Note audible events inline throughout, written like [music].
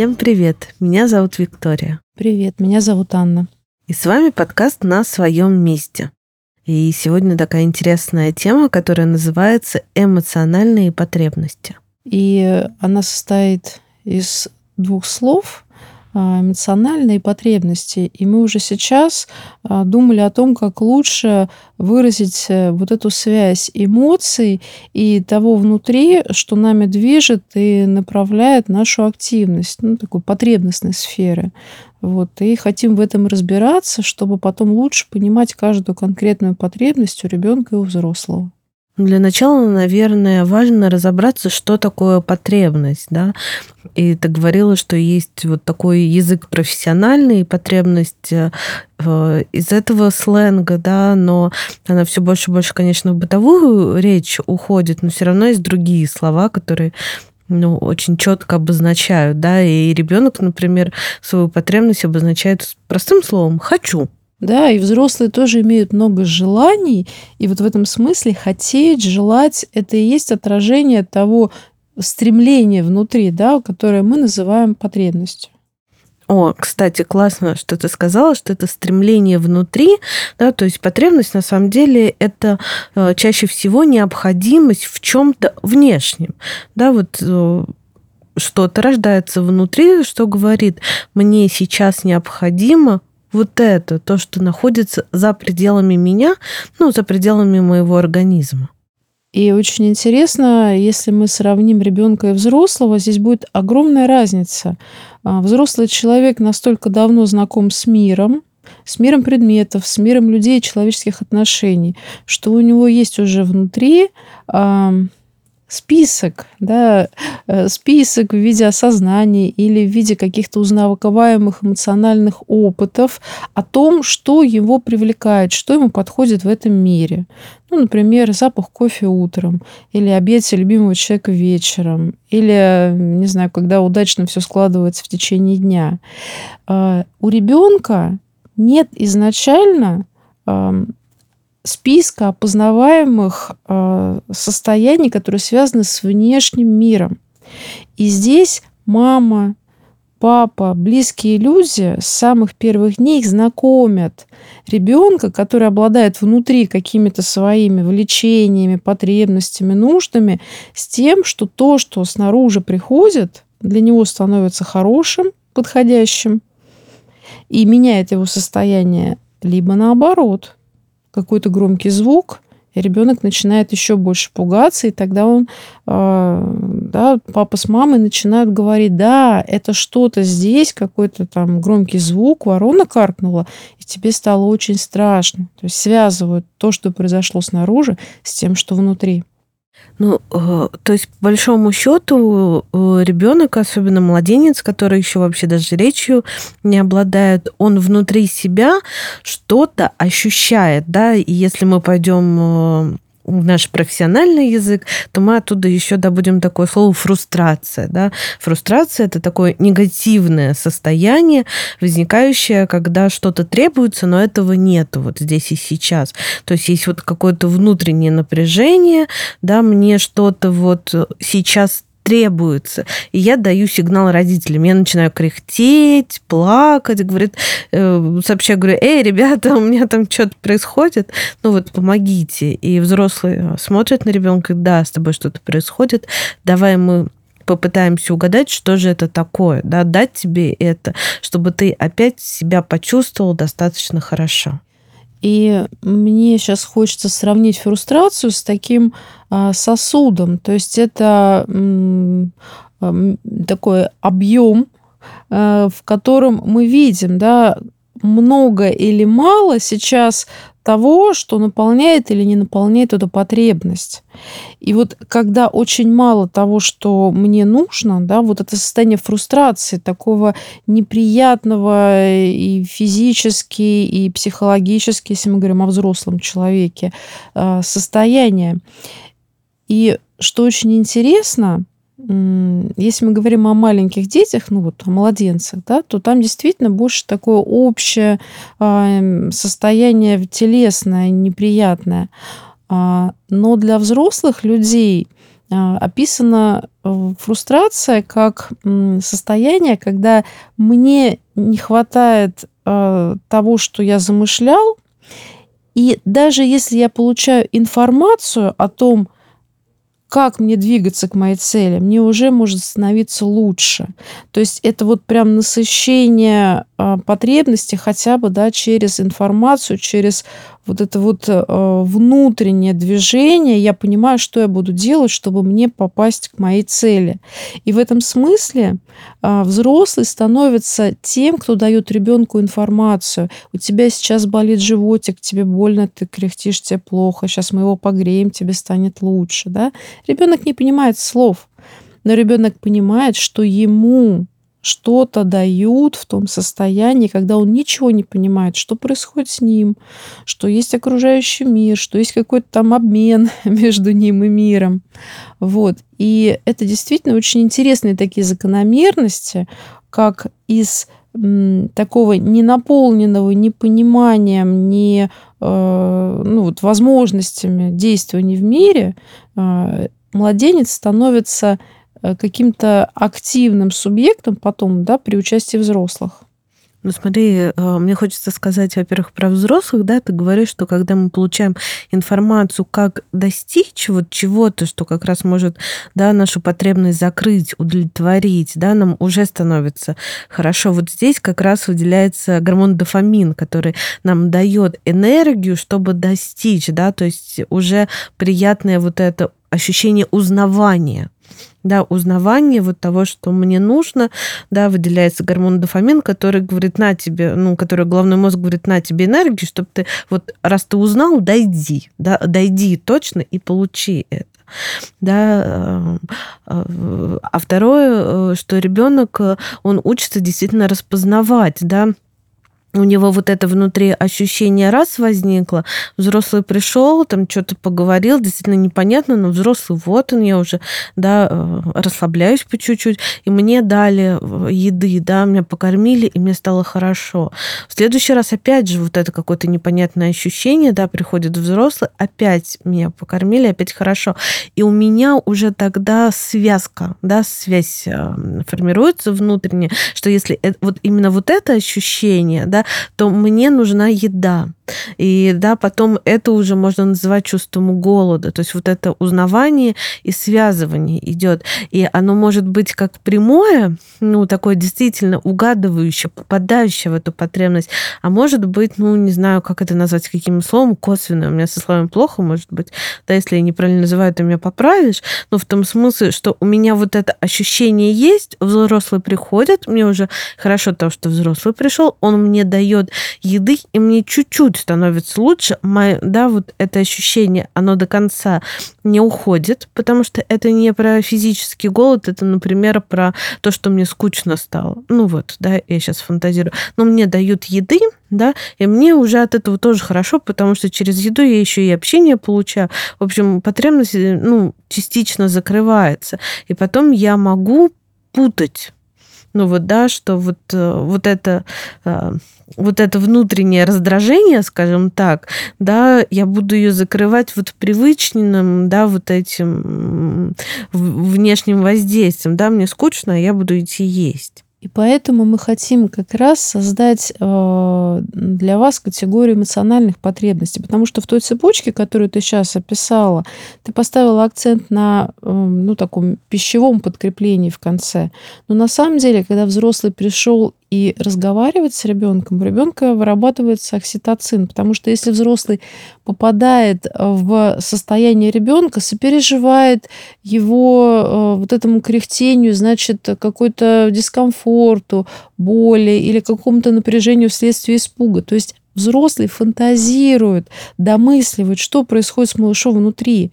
Всем привет! Меня зовут Виктория. Привет, меня зовут Анна. И с вами подкаст «На своем месте». И сегодня такая интересная тема, которая называется «Эмоциональные потребности». И она состоит из двух слов эмоциональные потребности. И мы уже сейчас а, думали о том, как лучше выразить э, вот эту связь эмоций и того внутри, что нами движет и направляет нашу активность, ну, такой потребностной сферы. Вот. И хотим в этом разбираться, чтобы потом лучше понимать каждую конкретную потребность у ребенка и у взрослого. Для начала, наверное, важно разобраться, что такое потребность, да. И ты говорила, что есть вот такой язык профессиональный, потребность э, из этого сленга, да, но она все больше и больше, конечно, в бытовую речь уходит, но все равно есть другие слова, которые ну, очень четко обозначают, да, и ребенок, например, свою потребность обозначает простым словом «хочу». Да, и взрослые тоже имеют много желаний, и вот в этом смысле хотеть, желать – это и есть отражение того стремления внутри, да, которое мы называем потребностью. О, кстати, классно, что ты сказала, что это стремление внутри, да, то есть потребность на самом деле это э, чаще всего необходимость в чем-то внешнем, да, вот э, что-то рождается внутри, что говорит, мне сейчас необходимо вот это, то, что находится за пределами меня, ну, за пределами моего организма. И очень интересно, если мы сравним ребенка и взрослого, здесь будет огромная разница. А, взрослый человек настолько давно знаком с миром, с миром предметов, с миром людей и человеческих отношений, что у него есть уже внутри список, да, э, список в виде осознания или в виде каких-то узнаваемых эмоциональных опытов о том, что его привлекает, что ему подходит в этом мире. Ну, например, запах кофе утром, или объятие любимого человека вечером, или, не знаю, когда удачно все складывается в течение дня. А, у ребенка нет изначально списка опознаваемых э, состояний, которые связаны с внешним миром. И здесь мама, папа, близкие люди с самых первых дней знакомят ребенка, который обладает внутри какими-то своими влечениями, потребностями, нуждами, с тем, что то, что снаружи приходит, для него становится хорошим, подходящим и меняет его состояние, либо наоборот – какой-то громкий звук, и ребенок начинает еще больше пугаться, и тогда он, э, да, папа с мамой начинают говорить, да, это что-то здесь, какой-то там громкий звук, ворона каркнула, и тебе стало очень страшно. То есть связывают то, что произошло снаружи, с тем, что внутри. Ну, э, то есть, по большому счету, э, ребенок, особенно младенец, который еще вообще даже речью не обладает, он внутри себя что-то ощущает, да, и если мы пойдем э, наш профессиональный язык, то мы оттуда еще добудем такое слово фрустрация. Да? Фрустрация – это такое негативное состояние, возникающее, когда что-то требуется, но этого нету вот здесь и сейчас. То есть есть вот какое-то внутреннее напряжение, да, мне что-то вот сейчас требуется. И я даю сигнал родителям. Я начинаю кряхтеть, плакать, говорит, э, говорю, эй, ребята, у меня там что-то происходит, ну вот помогите. И взрослые смотрят на ребенка, да, с тобой что-то происходит, давай мы попытаемся угадать, что же это такое, да, дать тебе это, чтобы ты опять себя почувствовал достаточно хорошо. И мне сейчас хочется сравнить фрустрацию с таким а, сосудом. То есть это такой объем, а, в котором мы видим, да, много или мало сейчас того, что наполняет или не наполняет эту потребность. И вот когда очень мало того, что мне нужно, да, вот это состояние фрустрации, такого неприятного и физически, и психологически, если мы говорим о взрослом человеке, а, состояния. И что очень интересно, если мы говорим о маленьких детях, ну вот о младенцах, да, то там действительно больше такое общее а, состояние телесное, неприятное. А, но для взрослых людей а, описана э, фрустрация как состояние, когда мне не хватает того, что я замышлял, и даже если я получаю информацию о том, как мне двигаться к моей цели, мне уже может становиться лучше. То есть это вот прям насыщение а, потребности хотя бы да, через информацию, через вот это вот э, внутреннее движение, я понимаю, что я буду делать, чтобы мне попасть к моей цели. И в этом смысле э, взрослый становится тем, кто дает ребенку информацию. У тебя сейчас болит животик, тебе больно, ты кряхтишь, тебе плохо, сейчас мы его погреем, тебе станет лучше. Да? Ребенок не понимает слов, но ребенок понимает, что ему что-то дают в том состоянии, когда он ничего не понимает, что происходит с ним, что есть окружающий мир, что есть какой-то там обмен [laughs] между ним и миром. Вот. И это действительно очень интересные такие закономерности, как из такого ненаполненного непониманием, не э, ну, вот, возможностями действования в мире, э, младенец становится каким-то активным субъектом потом, да, при участии взрослых. Ну смотри, э, мне хочется сказать, во-первых, про взрослых, да, ты говоришь, что когда мы получаем информацию, как достичь вот чего-то, что как раз может, да, нашу потребность закрыть, удовлетворить, да, нам уже становится хорошо. Вот здесь как раз выделяется гормон дофамин, который нам дает энергию, чтобы достичь, да, то есть уже приятное вот это ощущение узнавания да, узнавание вот того, что мне нужно, да, выделяется гормон дофамин, который говорит на тебе, ну, который головной мозг говорит на тебе энергию, чтобы ты, вот раз ты узнал, дойди, да, дойди точно и получи это да, э, э, а второе, э, что ребенок, он учится действительно распознавать, да, у него вот это внутри ощущение раз возникло, взрослый пришел, там что-то поговорил, действительно непонятно, но взрослый вот он, я уже, да, э, расслабляюсь по чуть-чуть, и мне дали э, еды, да, меня покормили, и мне стало хорошо. В следующий раз опять же вот это какое-то непонятное ощущение, да, приходит взрослый, опять меня покормили, опять хорошо. И у меня уже тогда связка, да, связь э, формируется внутренняя, что если вот именно вот это ощущение, да, то мне нужна еда. И да, потом это уже можно называть чувством голода. То есть вот это узнавание и связывание идет. И оно может быть как прямое, ну, такое действительно угадывающее, попадающее в эту потребность, а может быть, ну, не знаю, как это назвать, каким словом, косвенное. У меня со словами плохо, может быть. Да, если я неправильно называю, ты меня поправишь. Но в том смысле, что у меня вот это ощущение есть, взрослый приходит, мне уже хорошо то, что взрослый пришел, он мне дает еды, и мне чуть-чуть становится лучше, мое, да, вот это ощущение, оно до конца не уходит, потому что это не про физический голод, это, например, про то, что мне скучно стало. Ну вот, да, я сейчас фантазирую. Но мне дают еды, да, и мне уже от этого тоже хорошо, потому что через еду я еще и общение получаю. В общем, потребность, ну, частично закрывается. И потом я могу путать ну вот, да, что вот, э, вот это э, вот это внутреннее раздражение, скажем так, да, я буду ее закрывать вот привычным, да, вот этим внешним воздействием, да, мне скучно, а я буду идти есть. И поэтому мы хотим как раз создать э, для вас категорию эмоциональных потребностей, потому что в той цепочке, которую ты сейчас описала, ты поставила акцент на э, ну, таком пищевом подкреплении в конце. Но на самом деле, когда взрослый пришел и разговаривать с ребенком, у ребенка вырабатывается окситоцин, потому что если взрослый попадает в состояние ребенка, сопереживает его э, вот этому кряхтению, значит, какой-то дискомфорту, боли или какому-то напряжению вследствие испуга. То есть взрослый фантазирует, домысливает, что происходит с малышом внутри.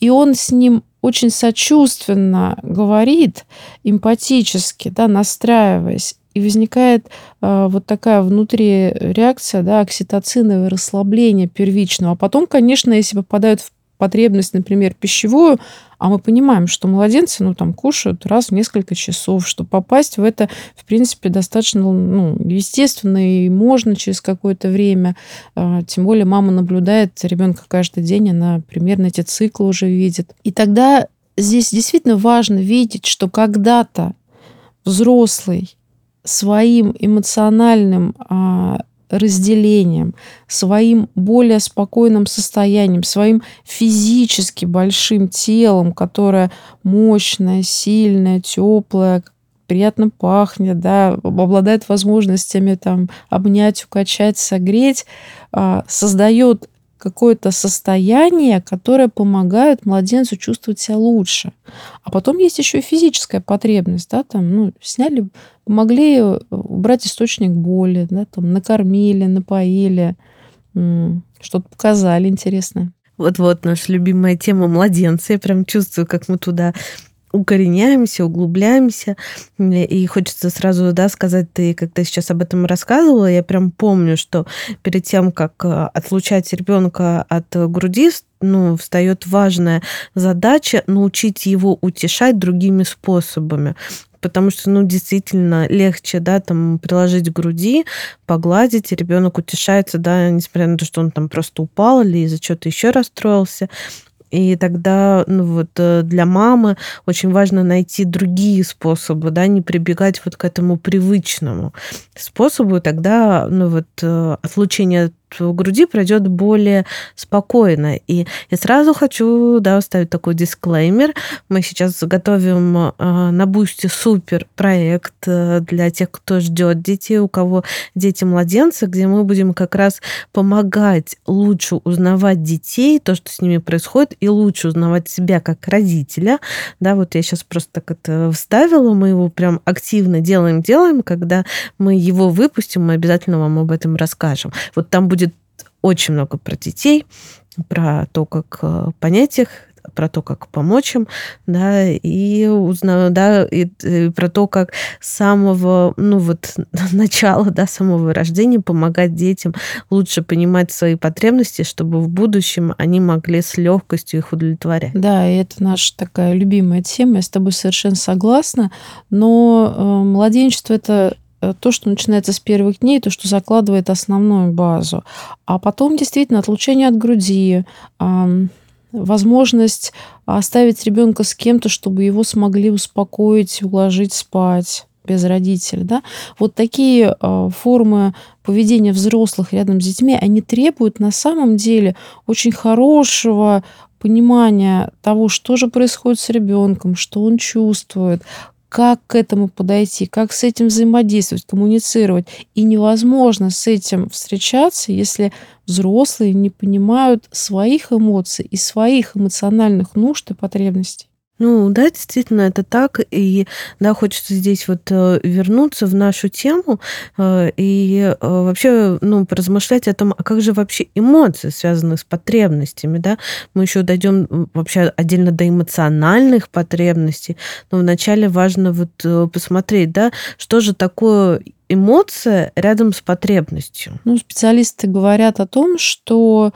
И он с ним очень сочувственно говорит, эмпатически, да, настраиваясь. И возникает э, вот такая внутри реакция, да, окситоциновое расслабление первичного. А потом, конечно, если попадают в потребность, например, пищевую, а мы понимаем, что младенцы, ну, там, кушают раз в несколько часов, что попасть в это, в принципе, достаточно, ну, естественно и можно через какое-то время. А, тем более мама наблюдает ребенка каждый день, она примерно эти циклы уже видит. И тогда здесь действительно важно видеть, что когда-то взрослый своим эмоциональным а, разделением, своим более спокойным состоянием, своим физически большим телом, которое мощное, сильное, теплое, приятно пахнет, да, обладает возможностями там обнять, укачать, согреть, а, создает какое-то состояние, которое помогает младенцу чувствовать себя лучше. А потом есть еще и физическая потребность, да, там, ну, сняли, помогли убрать источник боли, да, там, накормили, напоили, что-то показали интересное. Вот-вот наша любимая тема младенца. Я прям чувствую, как мы туда укореняемся, углубляемся. И хочется сразу да, сказать, ты как-то сейчас об этом рассказывала, я прям помню, что перед тем, как э, отлучать ребенка от груди, ну, встает важная задача научить его утешать другими способами потому что, ну, действительно легче, да, там, приложить к груди, погладить, и ребенок утешается, да, несмотря на то, что он там просто упал или из-за чего-то еще расстроился. И тогда ну, вот, э, для мамы очень важно найти другие способы, да, не прибегать вот к этому привычному способу. Тогда ну, вот, э, отлучение груди пройдет более спокойно. И я сразу хочу да, оставить такой дисклеймер. Мы сейчас готовим э, на Бусте супер проект э, для тех, кто ждет детей, у кого дети-младенцы, где мы будем как раз помогать лучше узнавать детей, то, что с ними происходит, и лучше узнавать себя как родителя. Да, вот я сейчас просто так это вставила, мы его прям активно делаем, делаем, когда мы его выпустим, мы обязательно вам об этом расскажем. Вот там будет очень много про детей, про то, как э, понять их, про то, как помочь им, да, и узнаю, да, и, и про то, как с самого, ну вот, [laughs] начала, да, самого рождения помогать детям лучше понимать свои потребности, чтобы в будущем они могли с легкостью их удовлетворять. Да, и это наша такая любимая тема, я с тобой совершенно согласна, но э, младенчество это Э, то, что начинается с первых дней, то, что закладывает основную базу. А потом действительно отлучение от груди, возможность оставить ребенка с кем-то, чтобы его смогли успокоить, уложить спать без родителей. Да? Вот такие э, формы поведения взрослых рядом с детьми, они требуют на самом деле очень хорошего понимания того, что же происходит с ребенком, что он чувствует, как к этому подойти, как с этим взаимодействовать, коммуницировать. И невозможно с этим встречаться, если взрослые не понимают своих эмоций и своих эмоциональных нужд и потребностей. Ну да, действительно, это так. И да, хочется здесь вот э, вернуться в нашу тему э, и э, вообще, ну, поразмышлять о том, а как же вообще эмоции связаны с потребностями, да? Мы еще дойдем вообще отдельно до эмоциональных потребностей, но вначале важно вот посмотреть, да, что же такое эмоция рядом с потребностью. Ну, специалисты говорят о том, что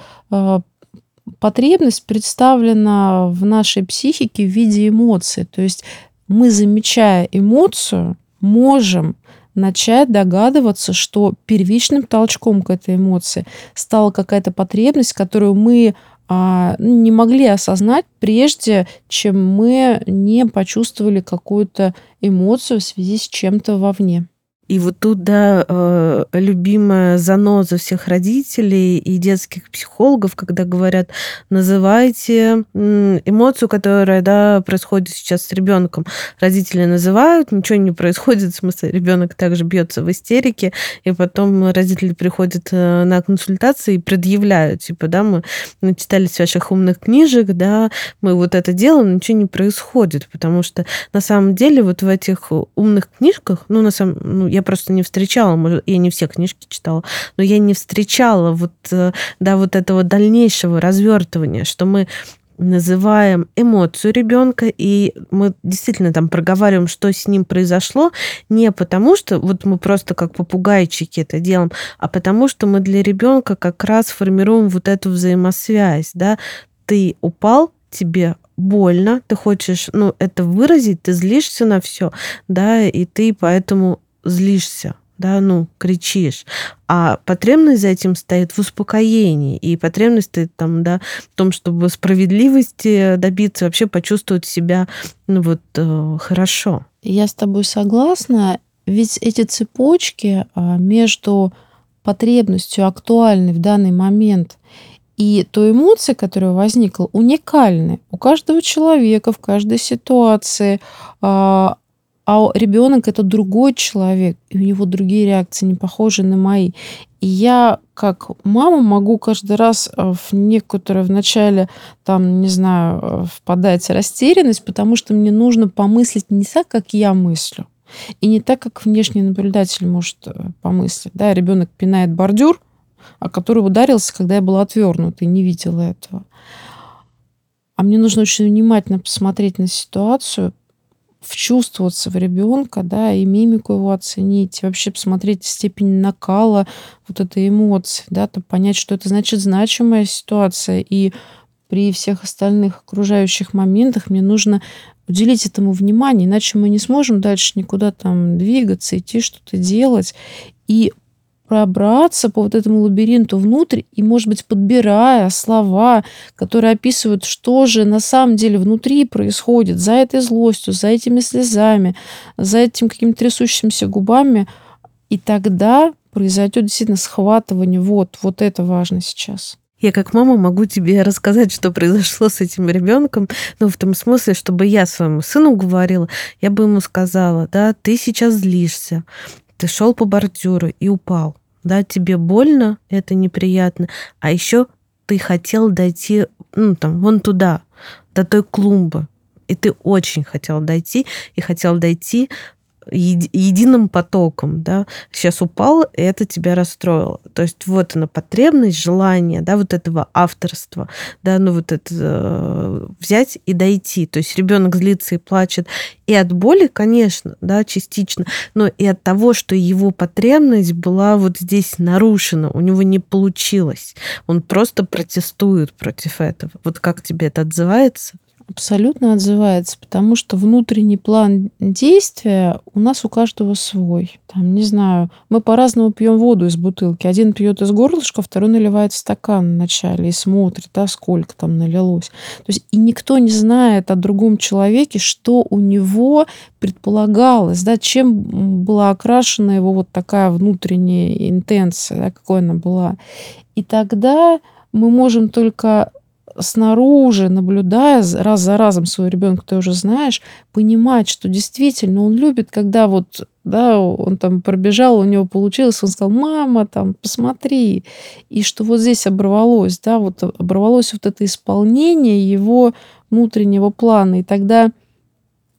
потребность представлена в нашей психике в виде эмоций. То есть мы, замечая эмоцию, можем начать догадываться, что первичным толчком к этой эмоции стала какая-то потребность, которую мы а, не могли осознать прежде, чем мы не почувствовали какую-то эмоцию в связи с чем-то вовне. И вот тут, да, э, любимая заноза всех родителей и детских психологов, когда говорят, называйте эмоцию, которая, да, происходит сейчас с ребенком. Родители называют, ничего не происходит, в смысле, ребенок также бьется в истерике, и потом родители приходят э, на консультации и предъявляют, типа, да, мы начитались ваших умных книжек, да, мы вот это делаем, ничего не происходит, потому что на самом деле вот в этих умных книжках, ну, на самом, ну, я просто не встречала, я не все книжки читала, но я не встречала вот, э, да, вот этого дальнейшего развертывания, что мы называем эмоцию ребенка, и мы действительно там проговариваем, что с ним произошло, не потому что вот мы просто как попугайчики это делаем, а потому что мы для ребенка как раз формируем вот эту взаимосвязь, да, ты упал, тебе больно, ты хочешь, ну, это выразить, ты злишься на все, да, и ты поэтому злишься да, ну, кричишь. А потребность за этим стоит в успокоении. И потребность стоит там, да, в том, чтобы справедливости добиться, вообще почувствовать себя, ну, вот, э, хорошо. Я с тобой согласна. Ведь эти цепочки а, между потребностью актуальной в данный момент и той эмоции, которая возникла, уникальны у каждого человека в каждой ситуации. А, а ребенок это другой человек, и у него другие реакции, не похожи на мои. И я, как мама, могу каждый раз э, в некоторую вначале, там, не знаю, э, впадать в растерянность, потому что мне нужно помыслить не так, как я мыслю, и не так, как внешний наблюдатель может э, помыслить. Да, ребенок пинает бордюр, о который ударился, когда я была отвернута и не видела этого. А мне нужно очень внимательно посмотреть на ситуацию, вчувствоваться в ребенка, да, и мимику его оценить, вообще посмотреть степень накала вот этой эмоции, да, то понять, что это значит значимая ситуация, и при всех остальных окружающих моментах мне нужно уделить этому внимание, иначе мы не сможем дальше никуда там двигаться, идти что-то делать. И пробраться по вот этому лабиринту внутрь и, может быть, подбирая слова, которые описывают, что же на самом деле внутри происходит за этой злостью, за этими слезами, за этим какими-то трясущимися губами. И тогда произойдет действительно схватывание. Вот, вот это важно сейчас. Я как мама могу тебе рассказать, что произошло с этим ребенком, ну, в том смысле, чтобы я своему сыну говорила, я бы ему сказала, да, ты сейчас злишься, ты шел по бордюру и упал. Да, тебе больно, это неприятно, а еще ты хотел дойти, ну, там, вон туда, до той клумбы, и ты очень хотел дойти, и хотел дойти единым потоком, да, сейчас упал, и это тебя расстроило. То есть вот она потребность, желание, да, вот этого авторства, да, ну вот это э, взять и дойти. То есть ребенок злится и плачет и от боли, конечно, да, частично, но и от того, что его потребность была вот здесь нарушена, у него не получилось. Он просто протестует против этого. Вот как тебе это отзывается? Абсолютно отзывается, потому что внутренний план действия у нас у каждого свой. Там, не знаю, мы по-разному пьем воду из бутылки. Один пьет из горлышка, второй наливает в стакан вначале и смотрит, да, сколько там налилось. То есть и никто не знает о другом человеке, что у него предполагалось, да, чем была окрашена его вот такая внутренняя интенция, да, какой она была. И тогда мы можем только снаружи, наблюдая раз за разом своего ребенка, ты уже знаешь, понимать, что действительно он любит, когда вот, да, он там пробежал, у него получилось, он сказал, мама, там, посмотри. И что вот здесь оборвалось, да, вот оборвалось вот это исполнение его внутреннего плана. И тогда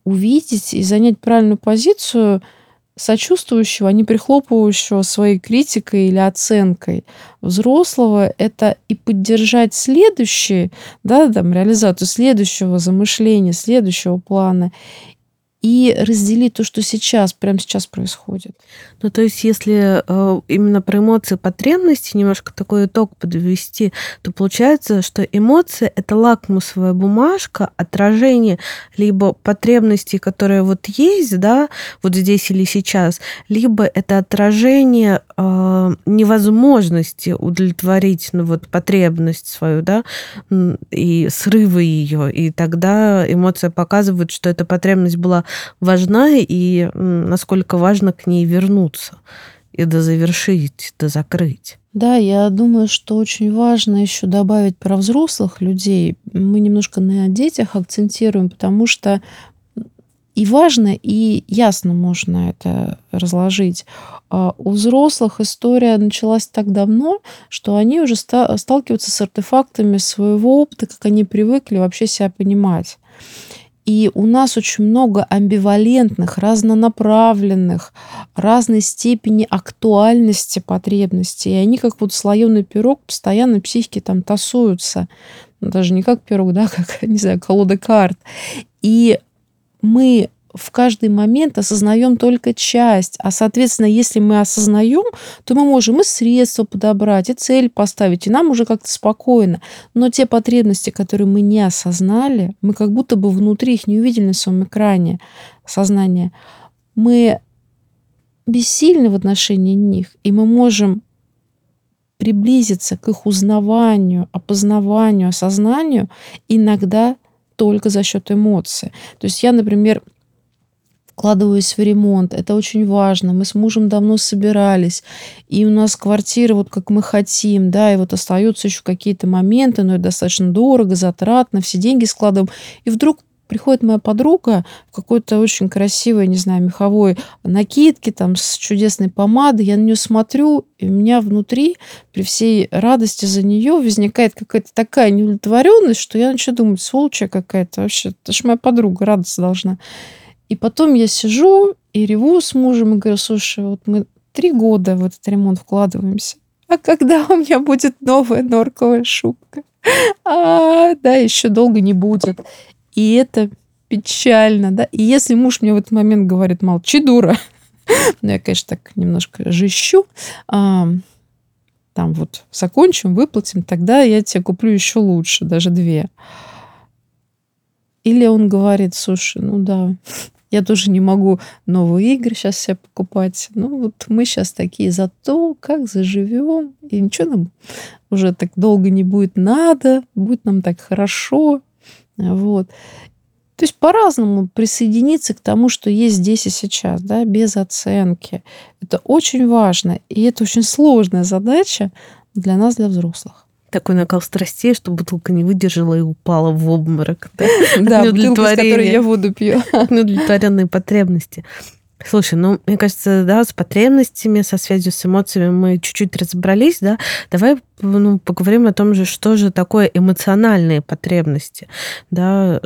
увидеть и занять правильную позицию – сочувствующего, а не прихлопывающего своей критикой или оценкой. Взрослого – это и поддержать следующий, да, там, реализацию следующего замышления, следующего плана, и разделить то, что сейчас, прямо сейчас происходит. Ну, то есть, если э, именно про эмоции потребности немножко такой итог подвести, то получается, что эмоции — это лакмусовая бумажка, отражение либо потребностей, которые вот есть, да, вот здесь или сейчас, либо это отражение э, невозможности удовлетворить, ну, вот потребность свою, да, и срывы ее, и тогда эмоция показывает, что эта потребность была важна и насколько важно к ней вернуться и дозавершить, дозакрыть. Да, я думаю, что очень важно еще добавить про взрослых людей. Мы немножко на детях акцентируем, потому что и важно, и ясно можно это разложить. А у взрослых история началась так давно, что они уже сталкиваются с артефактами своего опыта, как они привыкли вообще себя понимать. И у нас очень много амбивалентных, разнонаправленных, разной степени актуальности потребностей. И они как вот слоеный пирог постоянно психики там тасуются. Даже не как пирог, да, [laughs] как, не знаю, колода карт. И мы в каждый момент осознаем только часть. А, соответственно, если мы осознаем, то мы можем и средства подобрать, и цель поставить, и нам уже как-то спокойно. Но те потребности, которые мы не осознали, мы как будто бы внутри их не увидели на своем экране сознания, мы бессильны в отношении них, и мы можем приблизиться к их узнаванию, опознаванию, осознанию иногда только за счет эмоций. То есть я, например, вкладываюсь в ремонт. Это очень важно. Мы с мужем давно собирались, и у нас квартира вот как мы хотим, да, и вот остаются еще какие-то моменты, но это достаточно дорого, затратно, все деньги складываем. И вдруг приходит моя подруга в какой-то очень красивой, не знаю, меховой накидке, там, с чудесной помадой. Я на нее смотрю, и у меня внутри, при всей радости за нее, возникает какая-то такая неудовлетворенность, что я начинаю думать, сволочь какая-то вообще. Это же моя подруга радоваться должна. И потом я сижу и реву с мужем и говорю, слушай, вот мы три года в этот ремонт вкладываемся. А когда у меня будет новая норковая шубка? [laughs] А, да, еще долго не будет. И это печально, да. И если муж мне в этот момент говорит, молчи, дура, [laughs] ну, я, конечно, так немножко жищу, а, там вот закончим, выплатим, тогда я тебе куплю еще лучше, даже две. Или он говорит, слушай, ну да, я тоже не могу новые игры сейчас себе покупать. Ну вот мы сейчас такие за то, как заживем, и ничего нам уже так долго не будет надо, будет нам так хорошо. Вот. То есть по-разному присоединиться к тому, что есть здесь и сейчас, да, без оценки. Это очень важно, и это очень сложная задача для нас, для взрослых. Такой накал страстей, что бутылка не выдержала и упала в обморок. Да, [laughs] да бутылка, с которой я воду пью. [laughs] Неудовлетворенные потребности. Слушай, ну, мне кажется, да, с потребностями, со связью с эмоциями мы чуть-чуть разобрались, да. Давай ну, поговорим о том же, что же такое эмоциональные потребности, да,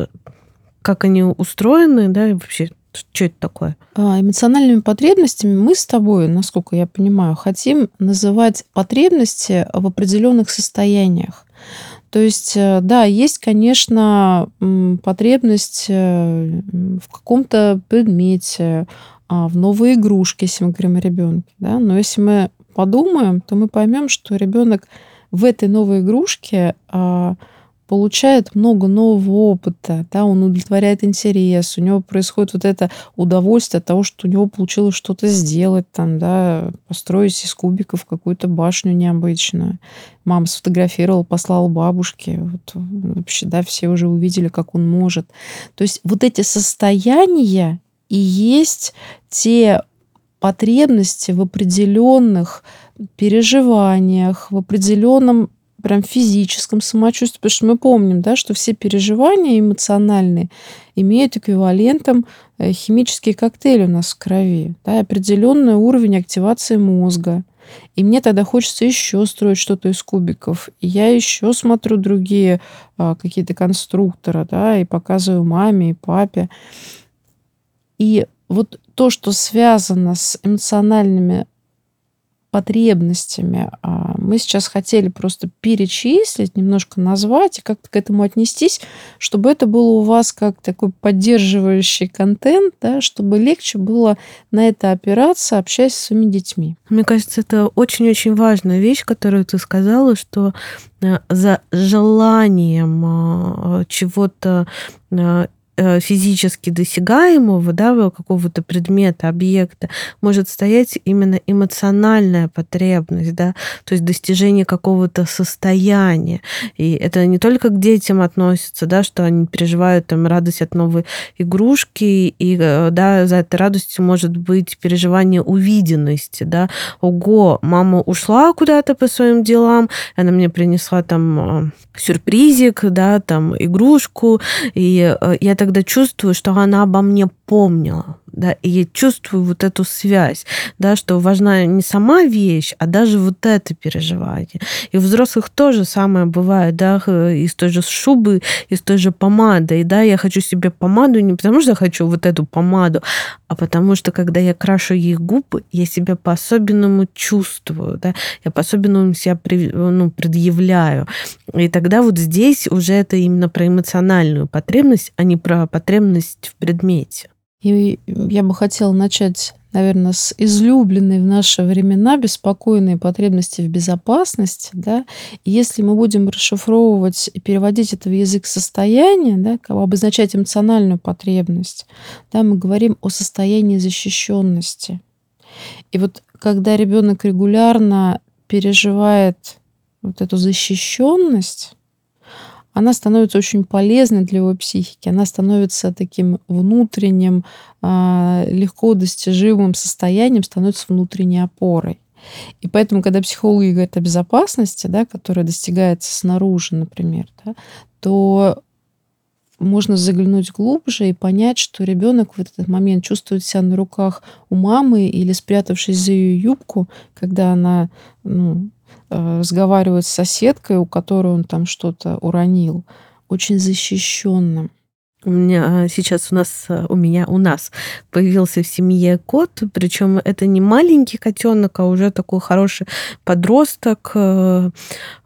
как они устроены, да, и вообще что это такое? А, эмоциональными потребностями мы с тобой, насколько я понимаю, хотим называть потребности в определенных состояниях. То есть, э, да, есть, конечно, потребность э, в каком-то предмете, а, в новые игрушки, если мы говорим о ребенке. Да? Но если мы подумаем, то мы поймем, что ребенок в этой новой игрушке а, получает много нового опыта, да, он удовлетворяет интерес, у него происходит вот это удовольствие от того, что у него получилось что-то сделать, там, да, построить из кубиков какую-то башню необычную. Мама сфотографировала, послала бабушке, вот, вообще, да, все уже увидели, как он может. То есть вот эти состояния и есть те потребности в определенных переживаниях, в определенном прям физическом самочувствии, потому что мы помним, да, что все переживания эмоциональные имеют эквивалентом э, химические коктейли у нас в крови, да, определенный уровень активации мозга. И мне тогда хочется еще строить что-то из кубиков. И я еще смотрю другие а, какие-то конструкторы, да, и показываю маме и папе. И вот то, что связано с эмоциональными потребностями, а, мы сейчас хотели просто перечислить, немножко назвать и как-то к этому отнестись, чтобы это было у вас как такой поддерживающий контент, да, чтобы легче было на это опираться, общаясь с своими детьми. Мне кажется, это очень-очень важная вещь, которую ты сказала, что э, за желанием э, чего-то Э, физически досягаемого, да, какого-то предмета, объекта, может стоять именно эмоциональная потребность, да, то есть достижение какого-то состояния. И это не только к детям относится, да, что они переживают там радость от новой игрушки, и, э, да, за этой радостью может быть переживание увиденности, да, ого, мама ушла куда-то по своим делам, она мне принесла там э, сюрпризик, да, там игрушку, и я так тогда чувствую, что она обо мне помнила да, и я чувствую вот эту связь, да, что важна не сама вещь, а даже вот это переживание. И у взрослых тоже самое бывает, да, из той же шубы, из той же помады, и да, я хочу себе помаду не потому, что хочу вот эту помаду, а потому что, когда я крашу ей губы, я себя по-особенному чувствую, да, я по-особенному себя ну, предъявляю. И тогда вот здесь уже это именно про эмоциональную потребность, а не про потребность в предмете. И я бы хотела начать, наверное, с излюбленной в наши времена беспокойной потребности в безопасности. Да? И если мы будем расшифровывать и переводить это в язык состояния, да, обозначать эмоциональную потребность, да, мы говорим о состоянии защищенности. И вот когда ребенок регулярно переживает вот эту защищенность, она становится очень полезной для его психики, она становится таким внутренним, а, легко достижимым состоянием, становится внутренней опорой. И поэтому, когда психологи говорят о безопасности, да, которая достигается снаружи, например, да, то можно заглянуть глубже и понять, что ребенок в этот момент чувствует себя на руках у мамы или спрятавшись за ее юбку, когда она ну, разговаривает с соседкой, у которой он там что-то уронил, очень защищенным. У меня а, сейчас у нас, а, у меня, у нас появился в семье кот, причем это не маленький котенок, а уже такой хороший подросток, э,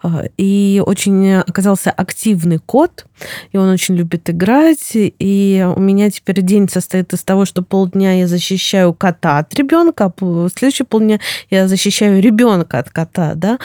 а, и очень оказался активный кот, и он очень любит играть, и у меня теперь день состоит из того, что полдня я защищаю кота от ребенка, а следующий полдня я защищаю ребенка от кота, да,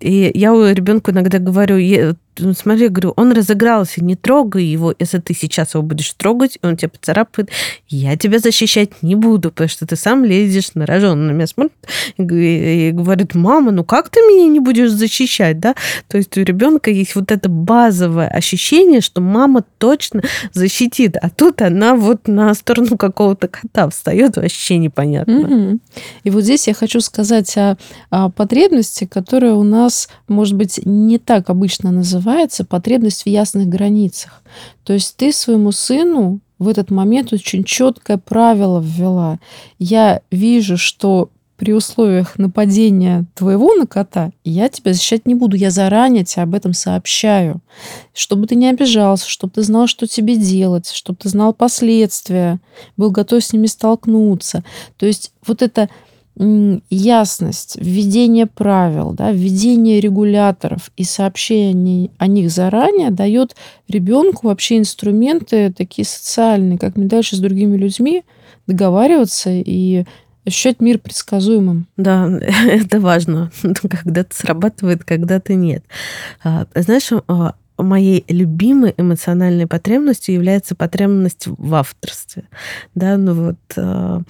и я ребенку иногда говорю, ну, смотри, говорю, он разыгрался, не трогай его. Если ты сейчас его будешь трогать, он тебя поцарапает, я тебя защищать не буду, потому что ты сам лезешь на рожон. Он на меня смотрит и говорит, мама, ну как ты меня не будешь защищать, да? То есть у ребенка есть вот это базовое ощущение, что мама точно защитит, а тут она вот на сторону какого-то кота встает, вообще непонятно. Угу. И вот здесь я хочу сказать о, о потребности, которая у нас, может быть, не так обычно называется потребность в ясных границах. То есть ты своему сыну в этот момент очень четкое правило ввела. Я вижу, что при условиях нападения твоего на кота я тебя защищать не буду. Я заранее тебе об этом сообщаю. Чтобы ты не обижался, чтобы ты знал, что тебе делать, чтобы ты знал последствия, был готов с ними столкнуться. То есть вот это ясность, введение правил, да, введение регуляторов и сообщение о них заранее дает ребенку вообще инструменты такие социальные, как мне дальше с другими людьми договариваться и ощущать мир предсказуемым. Да, [laughs] это важно, [laughs] когда-то срабатывает, когда-то нет. А, знаешь, а, моей любимой эмоциональной потребностью является потребность в авторстве. Да, ну вот а,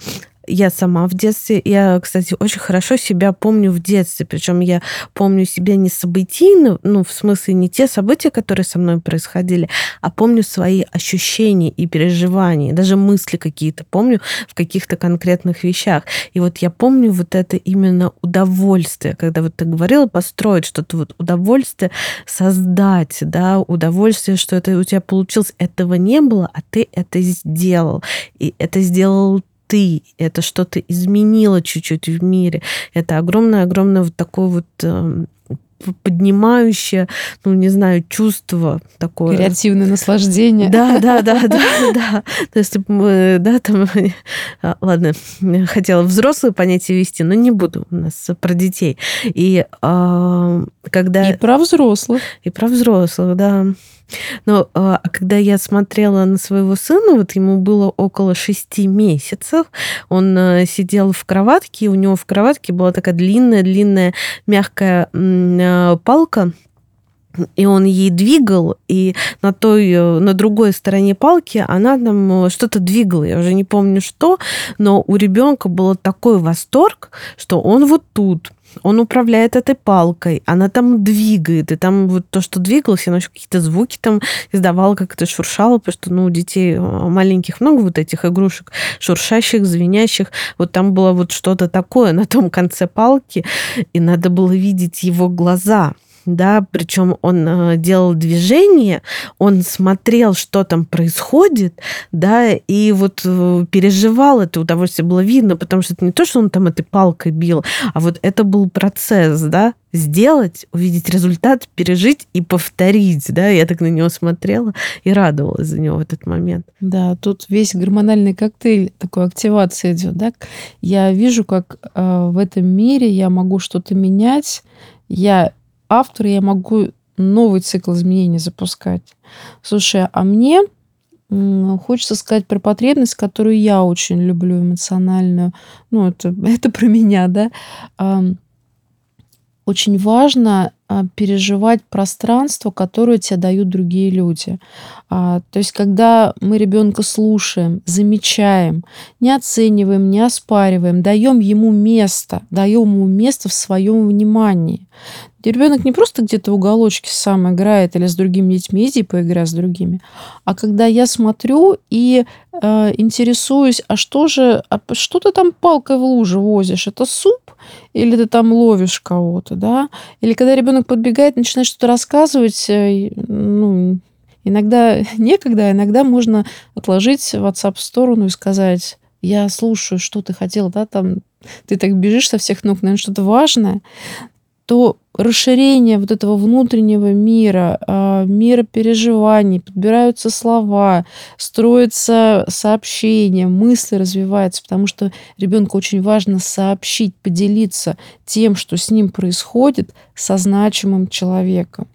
я сама в детстве, я, кстати, очень хорошо себя помню в детстве, причем я помню себя не событийно, ну, в смысле не те события, которые со мной происходили, а помню свои ощущения и переживания, даже мысли какие-то помню в каких-то конкретных вещах. И вот я помню вот это именно удовольствие, когда вот ты говорила построить что-то, вот удовольствие создать, да, удовольствие, что это у тебя получилось, этого не было, а ты это сделал. И это сделал ты, это что-то изменило чуть-чуть в мире. Это огромное-огромное вот такое вот эм, поднимающее, ну, не знаю, чувство такое. Креативное наслаждение. Да, да, да, да, [laughs] да. То есть, мы, да, там, а, ладно, хотела взрослые понятия вести, но не буду у нас про детей. И а, когда... И про взрослых. И про взрослых, да. Но а, а когда я смотрела на своего сына, вот ему было около шести месяцев, он а, сидел в кроватке, у него в кроватке была такая длинная-длинная мягкая а, палка, и он ей двигал, и на той, э, на другой стороне палки она там э, что-то двигала, я уже не помню что, но у ребенка был такой восторг, что он вот тут, он управляет этой палкой, она там двигает, и там вот то, что двигалось, оно еще какие-то звуки там издавало, как это шуршало, потому что, ну, у детей э, маленьких много вот этих игрушек, шуршащих, звенящих, вот там было вот что-то такое на том конце палки, и надо было видеть его глаза, да, причем он э, делал движение, он смотрел, что там происходит, да, и вот э, переживал это удовольствие, было видно, потому что это не то, что он там этой палкой бил, а вот это был процесс, да, сделать, увидеть результат, пережить и повторить, да, я так на него смотрела и радовалась за него в этот момент. Да, тут весь гормональный коктейль такой активации идет, да. Я вижу, как э, в этом мире я могу что-то менять, я автор, я могу новый цикл изменений запускать. Слушай, а мне хочется сказать про потребность, которую я очень люблю эмоциональную. Ну, это, [laughs] это про меня, да. Очень важно переживать пространство, которое тебе дают другие люди. А, то есть, когда мы ребенка слушаем, замечаем, не оцениваем, не оспариваем, даем ему место, даем ему место в своем внимании. И ребенок не просто где-то в уголочке сам играет или с другими детьми, иди поиграй с другими, а когда я смотрю и э, интересуюсь, а что же, а что ты там палкой в луже возишь? Это суп или ты там ловишь кого-то, да? Или когда ребенок подбегает, начинает что-то рассказывать, э, ну, иногда [laughs] некогда, иногда можно отложить WhatsApp в сторону и сказать, я слушаю, что ты хотела, да, там ты так бежишь со всех ног, наверное, что-то важное то расширение вот этого внутреннего мира, а, мира переживаний, подбираются слова, строятся сообщения, мысли развиваются, потому что ребенку очень важно сообщить, поделиться тем, что с ним происходит, со значимым человеком.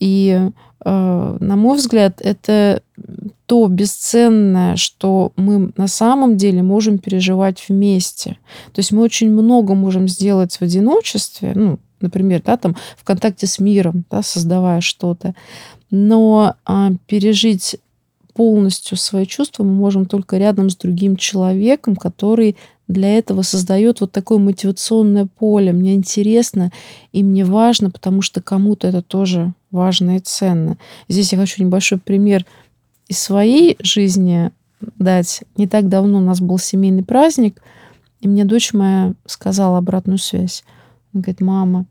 И, а, на мой взгляд, это то бесценное, что мы на самом деле можем переживать вместе. То есть мы очень много можем сделать в одиночестве, ну, например, да, там в контакте с миром, да, создавая что-то. Но а, пережить полностью свои чувства мы можем только рядом с другим человеком, который для этого создает вот такое мотивационное поле. Мне интересно и мне важно, потому что кому-то это тоже важно и ценно. Здесь я хочу небольшой пример из своей жизни дать. Не так давно у нас был семейный праздник, и мне дочь моя сказала обратную связь. Он говорит, мама,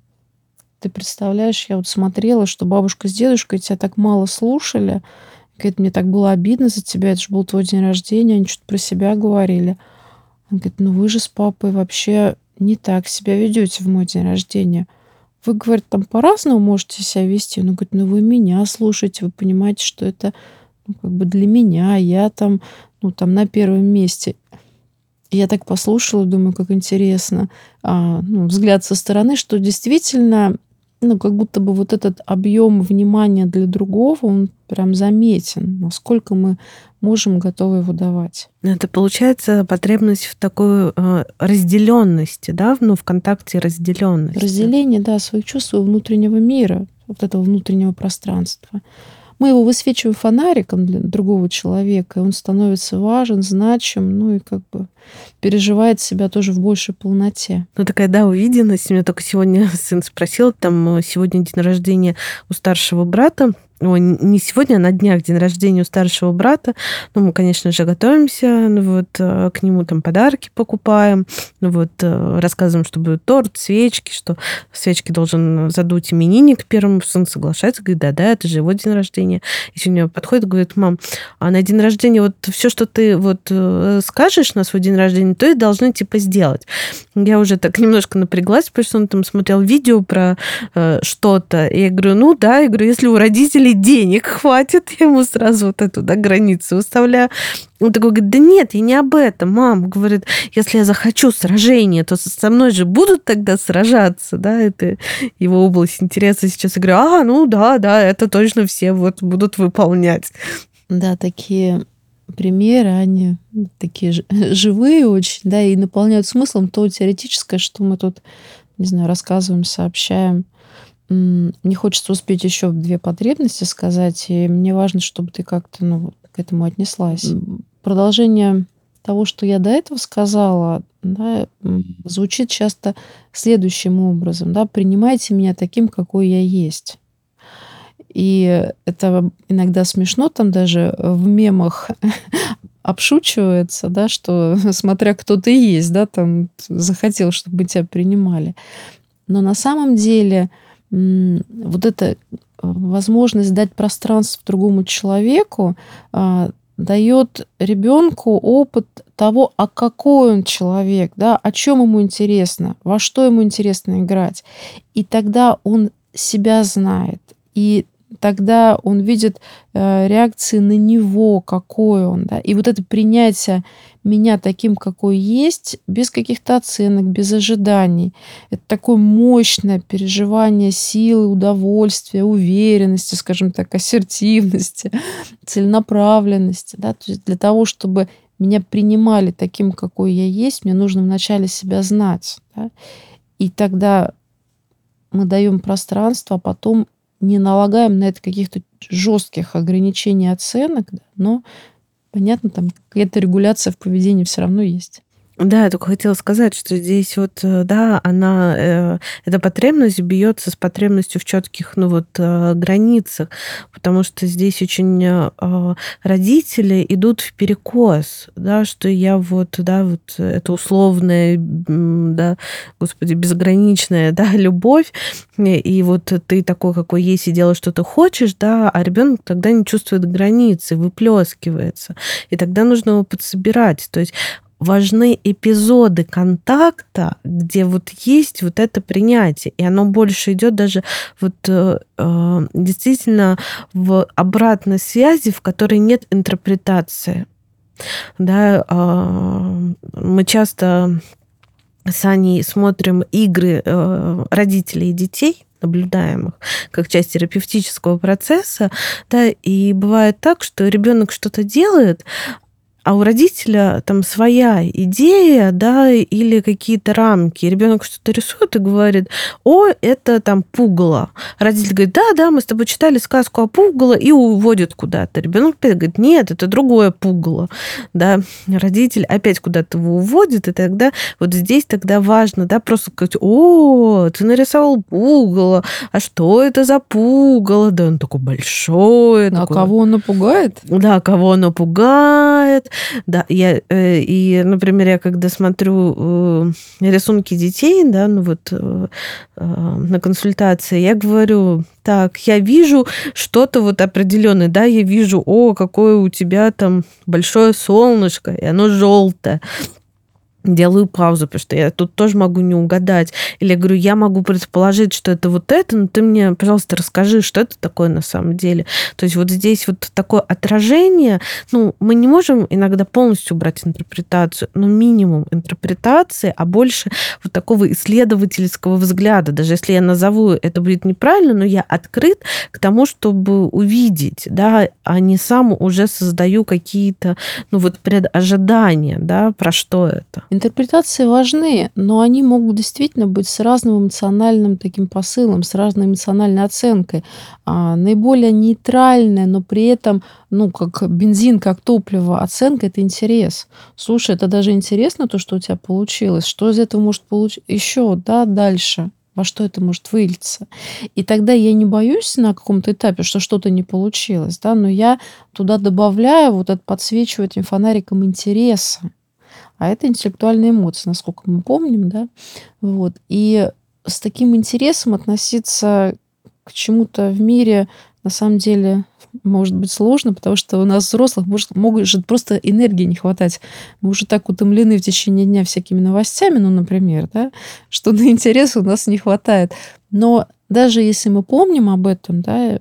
ты представляешь, я вот смотрела, что бабушка с дедушкой тебя так мало слушали. Говорит, мне так было обидно за тебя, это же был твой день рождения, они что-то про себя говорили. Он говорит, ну вы же с папой вообще не так себя ведете в мой день рождения. Вы, говорит, там по-разному можете себя вести. Он говорит, ну вы меня слушаете, вы понимаете, что это ну, как бы для меня, я там, ну, там на первом месте я так послушала, думаю, как интересно, а, ну, взгляд со стороны, что действительно, ну, как будто бы вот этот объем внимания для другого, он прям заметен, насколько мы можем готовы его давать. Это получается потребность в такой э, разделенности, да, ну, в контакте разделенности. Разделение, да, своих чувств внутреннего мира, вот этого внутреннего пространства мы его высвечиваем фонариком для другого человека, и он становится важен, значим, ну и как бы переживает себя тоже в большей полноте. Ну, такая, да, увиденность. Меня только сегодня [laughs] сын спросил, там сегодня день рождения у старшего брата, Ой, не сегодня, а на днях день рождения у старшего брата. Ну, мы, конечно же, готовимся, ну, вот, э, к нему там подарки покупаем, ну, вот, э, рассказываем, что будет торт, свечки, что свечки должен задуть именинник первому. Сын соглашается, говорит, да-да, это же его день рождения. И сегодня подходит, говорит, мам, а на день рождения вот все, что ты вот э, скажешь на свой день рождения, то и должны, типа, сделать. Я уже так немножко напряглась, потому что он там смотрел видео про э, что-то. И я говорю, ну, да, я говорю, если у родителей денег хватит, я ему сразу вот эту да, границу выставляю. Он такой говорит, да нет, я не об этом, мам. Говорит, если я захочу сражения, то со мной же будут тогда сражаться, да, это его область интереса сейчас. Я говорю, а, ну да, да, это точно все вот будут выполнять. Да, такие примеры, они такие [laughs] живые очень, да, и наполняют смыслом то теоретическое, что мы тут, не знаю, рассказываем, сообщаем. Мне хочется успеть еще две потребности сказать, и мне важно, чтобы ты как-то ну, к этому отнеслась. Продолжение того, что я до этого сказала, да, звучит часто следующим образом. Да, «Принимайте меня таким, какой я есть». И это иногда смешно, там даже в мемах [laughs] обшучивается, да, что [laughs] смотря кто ты есть, да, там захотел, чтобы тебя принимали. Но на самом деле вот эта э, возможность дать пространство другому человеку а, дает ребенку опыт того, а какой он человек, да, о чем ему интересно, во что ему интересно играть. И тогда он себя знает. И тогда он видит э, реакции на него, какой он. Да? И вот это принятие меня таким, какой есть, без каких-то оценок, без ожиданий. Это такое мощное переживание силы, удовольствия, уверенности, скажем так, ассертивности, [laughs] целенаправленности. Да? То есть для того, чтобы меня принимали таким, какой я есть, мне нужно вначале себя знать. Да? И тогда мы даем пространство, а потом не налагаем на это каких-то жестких ограничений оценок, но понятно, там какая-то регуляция в поведении все равно есть. Да, я только хотела сказать, что здесь вот, э, да, она, э, эта потребность бьется с потребностью в четких, ну вот, э, границах, потому что здесь очень э, а, родители идут в перекос, да, что я вот, да, вот это условная, да, господи, безграничная, [laughs] да, любовь, и вот ты такой, какой есть, и делаешь, что ты хочешь, да, а ребенок тогда не чувствует границы, выплескивается, и тогда нужно его подсобирать, то есть важны эпизоды контакта, где вот есть вот это принятие, и оно больше идет даже вот э, э, действительно в обратной связи, в которой нет интерпретации. Да, э, мы часто с Аней смотрим игры э, родителей и детей, наблюдаемых как часть терапевтического процесса, да, и бывает так, что ребенок что-то делает, а у родителя там своя идея, да, или какие-то рамки. Ребенок что-то рисует и говорит, о, это там пугало. Родитель говорит, да, да, мы с тобой читали сказку о пугало и уводит куда-то. Ребенок опять говорит, нет, это другое пугало. Да, родитель опять куда-то его уводит, и тогда вот здесь тогда важно, да, просто сказать, о, ты нарисовал пугало, а что это за пугало? Да, он такой большой. А такой... кого он напугает? Да, кого он напугает. Да, я э, и, например, я когда смотрю э, рисунки детей, да, ну вот э, на консультации, я говорю, так, я вижу что-то вот определенное, да, я вижу, о, какое у тебя там большое солнышко, и оно желтое делаю паузу, потому что я тут тоже могу не угадать. Или я говорю, я могу предположить, что это вот это, но ты мне, пожалуйста, расскажи, что это такое на самом деле. То есть вот здесь вот такое отражение, ну, мы не можем иногда полностью убрать интерпретацию, но минимум интерпретации, а больше вот такого исследовательского взгляда. Даже если я назову, это будет неправильно, но я открыт к тому, чтобы увидеть, да, а не сам уже создаю какие-то, ну, вот предожидания, да, про что это. Интерпретации важны, но они могут действительно быть с разным эмоциональным таким посылом, с разной эмоциональной оценкой. А наиболее нейтральная, но при этом, ну, как бензин, как топливо, оценка – это интерес. Слушай, это даже интересно, то, что у тебя получилось. Что из этого может получить еще, да, дальше? во что это может вылиться. И тогда я не боюсь на каком-то этапе, что что-то не получилось, да, но я туда добавляю, вот это подсвечиваю этим фонариком интереса а это интеллектуальные эмоции, насколько мы помним, да, вот. И с таким интересом относиться к чему-то в мире на самом деле может быть сложно, потому что у нас взрослых может, может просто энергии не хватать. Мы уже так утомлены в течение дня всякими новостями, ну, например, да, что на интерес у нас не хватает. Но даже если мы помним об этом, да,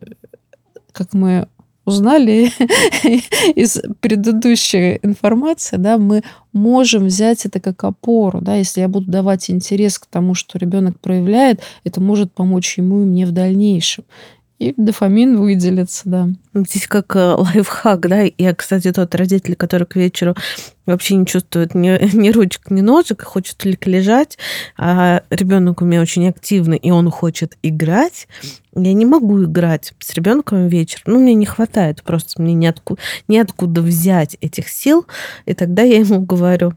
как мы узнали [laughs] из предыдущей информации, да, мы можем взять это как опору. Да, если я буду давать интерес к тому, что ребенок проявляет, это может помочь ему и мне в дальнейшем и дофамин выделится, да. Здесь как э, лайфхак, да. Я, кстати, тот родитель, который к вечеру вообще не чувствует ни, [laughs] ни ручек, ни ножек, хочет только лежать, а ребенок у меня очень активный, и он хочет играть. Я не могу играть с ребенком вечер. Ну, мне не хватает просто, мне неоткуда, неоткуда взять этих сил. И тогда я ему говорю,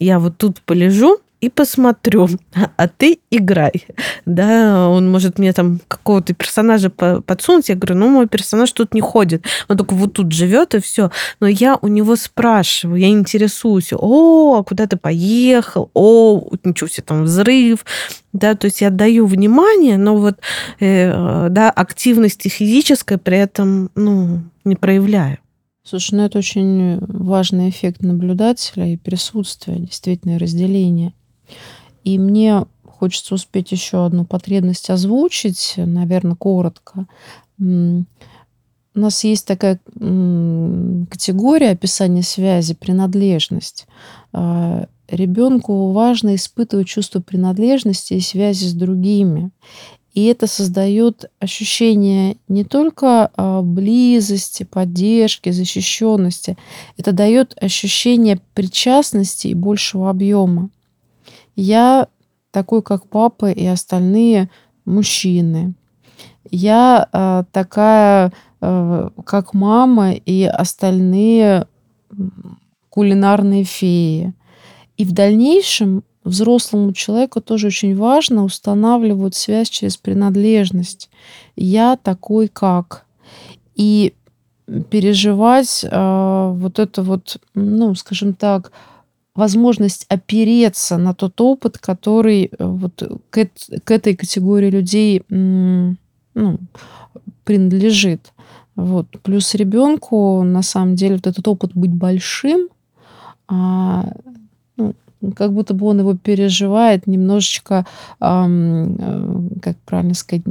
я вот тут полежу, и посмотрю, [laughs] а ты играй. Да, он может мне там какого-то персонажа подсунуть, я говорю, ну, мой персонаж тут не ходит, он только вот тут живет и все. Но я у него спрашиваю, я интересуюсь, о, куда ты поехал, о, ничего себе, там взрыв, да, то есть я даю внимание, но вот, э, да, активности физической при этом, ну, не проявляю. Слушай, ну это очень важный эффект наблюдателя и присутствие, действительно, разделение. И мне хочется успеть еще одну потребность озвучить, наверное, коротко. У нас есть такая категория описания связи принадлежность. А, Ребенку важно испытывать чувство принадлежности и связи с другими. И это создает ощущение не только а, близости, поддержки, защищенности, это дает ощущение причастности и большего объема. Я такой, как папа и остальные, мужчины. Я э, такая, э, как мама и остальные кулинарные феи. И в дальнейшем взрослому человеку тоже очень важно устанавливать связь через принадлежность. Я такой как. И переживать э, вот это вот, ну, скажем так, возможность опереться на тот опыт, который э, вот к, к этой категории людей ну, принадлежит. Вот. Плюс ребенку, на самом деле, вот этот опыт быть большим, а, ну, как будто бы он его переживает немножечко, эм, как правильно сказать,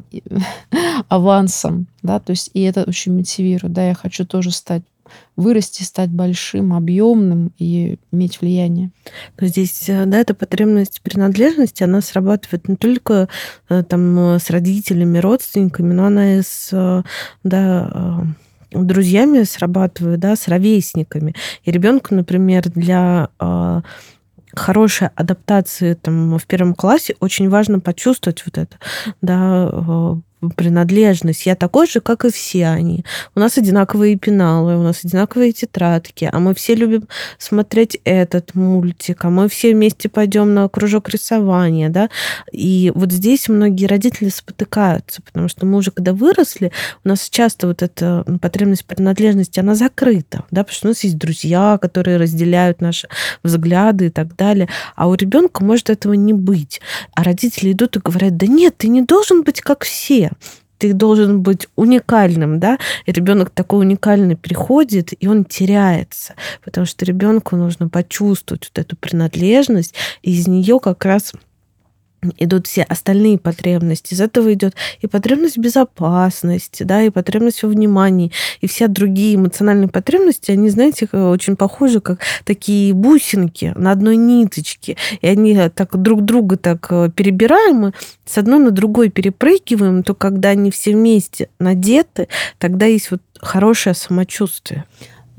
[laughs] авансом, да, то есть и это очень мотивирует, да, я хочу тоже стать вырасти, стать большим, объемным и иметь влияние. Но здесь, э, да, эта потребность принадлежности, она срабатывает не только э, там с родителями, родственниками, но она и с, да, друзьями срабатывает, да, с ровесниками. И ребенку, например, для хорошей адаптации там, в первом классе очень важно почувствовать вот это, да, э, принадлежность. Я такой же, как и все они. У нас одинаковые пеналы, у нас одинаковые тетрадки, а мы все любим смотреть этот мультик, а мы все вместе пойдем на кружок рисования, да. И вот здесь многие родители спотыкаются, потому что мы уже когда выросли, у нас часто вот эта потребность принадлежности, она закрыта, да, потому что у нас есть друзья, которые разделяют наши взгляды и так далее, а у ребенка может этого не быть. А родители идут и говорят, да нет, ты не должен быть как все, ты должен быть уникальным, да, и ребенок такой уникальный приходит, и он теряется, потому что ребенку нужно почувствовать вот эту принадлежность, и из нее как раз идут все остальные потребности. Из этого идет и потребность безопасности, да, и потребность во внимании, и все другие эмоциональные потребности, они, знаете, очень похожи, как такие бусинки на одной ниточке. И они так друг друга так э, перебираем, и с одной на другой перепрыгиваем, то когда они все вместе надеты, тогда есть вот хорошее самочувствие.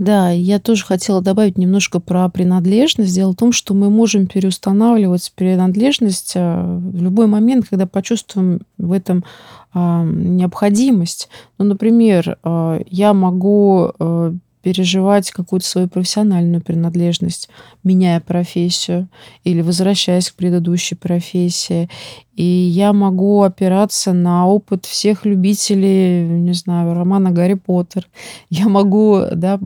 Да, я тоже хотела добавить немножко про принадлежность. Дело в том, что мы можем переустанавливать принадлежность э, в любой момент, когда почувствуем в этом а, необходимость. Ну, например, э, я могу э, переживать какую-то свою профессиональную принадлежность, меняя профессию или возвращаясь к предыдущей профессии. И я могу опираться на опыт всех любителей, не знаю, романа «Гарри Поттер». [laughs] Я могу да,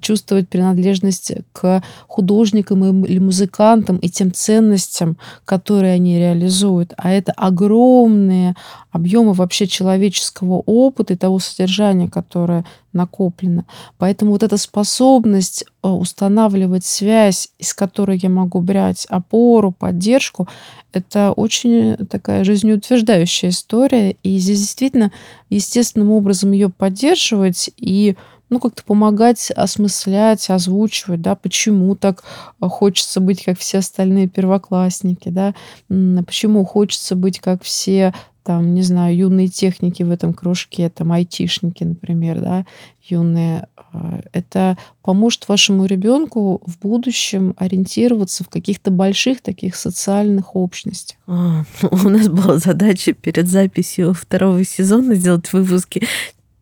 чувствовать принадлежность к художникам или музыкантам и тем ценностям, которые они реализуют. А это огромные объемы вообще человеческого опыта и того содержания, которое накоплено. Поэтому вот эта способность э, устанавливать связь, из которой я могу брать опору, поддержку, это очень такая жизнеутверждающая история. И здесь действительно естественным образом ее поддерживать и ну, как-то помогать осмыслять, озвучивать, да, почему так хочется быть, как все остальные первоклассники, да, почему хочется быть, как все там, не знаю, юные техники в этом кружке, там, айтишники, например, да, юные, а, это поможет вашему ребенку в будущем ориентироваться в каких-то больших таких социальных общностях. А, [laughs] у нас была задача перед записью второго сезона сделать выпуски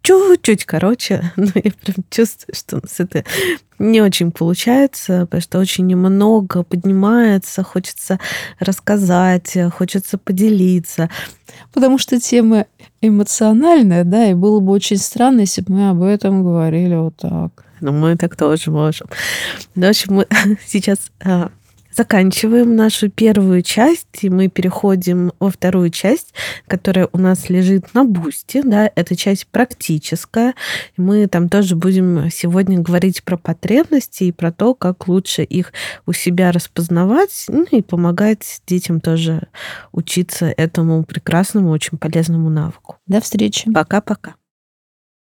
чуть-чуть короче, [laughs] но я прям чувствую, что у нас это не очень получается, потому что очень немного поднимается, хочется рассказать, хочется поделиться. Потому что тема эмоциональная, да, и было бы очень странно, если бы мы об этом говорили вот так. Ну, мы так тоже можем. Ну, в общем, мы [laughs] сейчас а, заканчиваем нашу первую часть, и мы переходим во вторую часть, которая у нас лежит на бусте. Да, это часть практическая. Мы там тоже будем сегодня говорить про потребности и про то, как лучше их у себя распознавать, ну и помогать детям тоже учиться этому прекрасному, очень полезному навыку. До встречи. Пока-пока.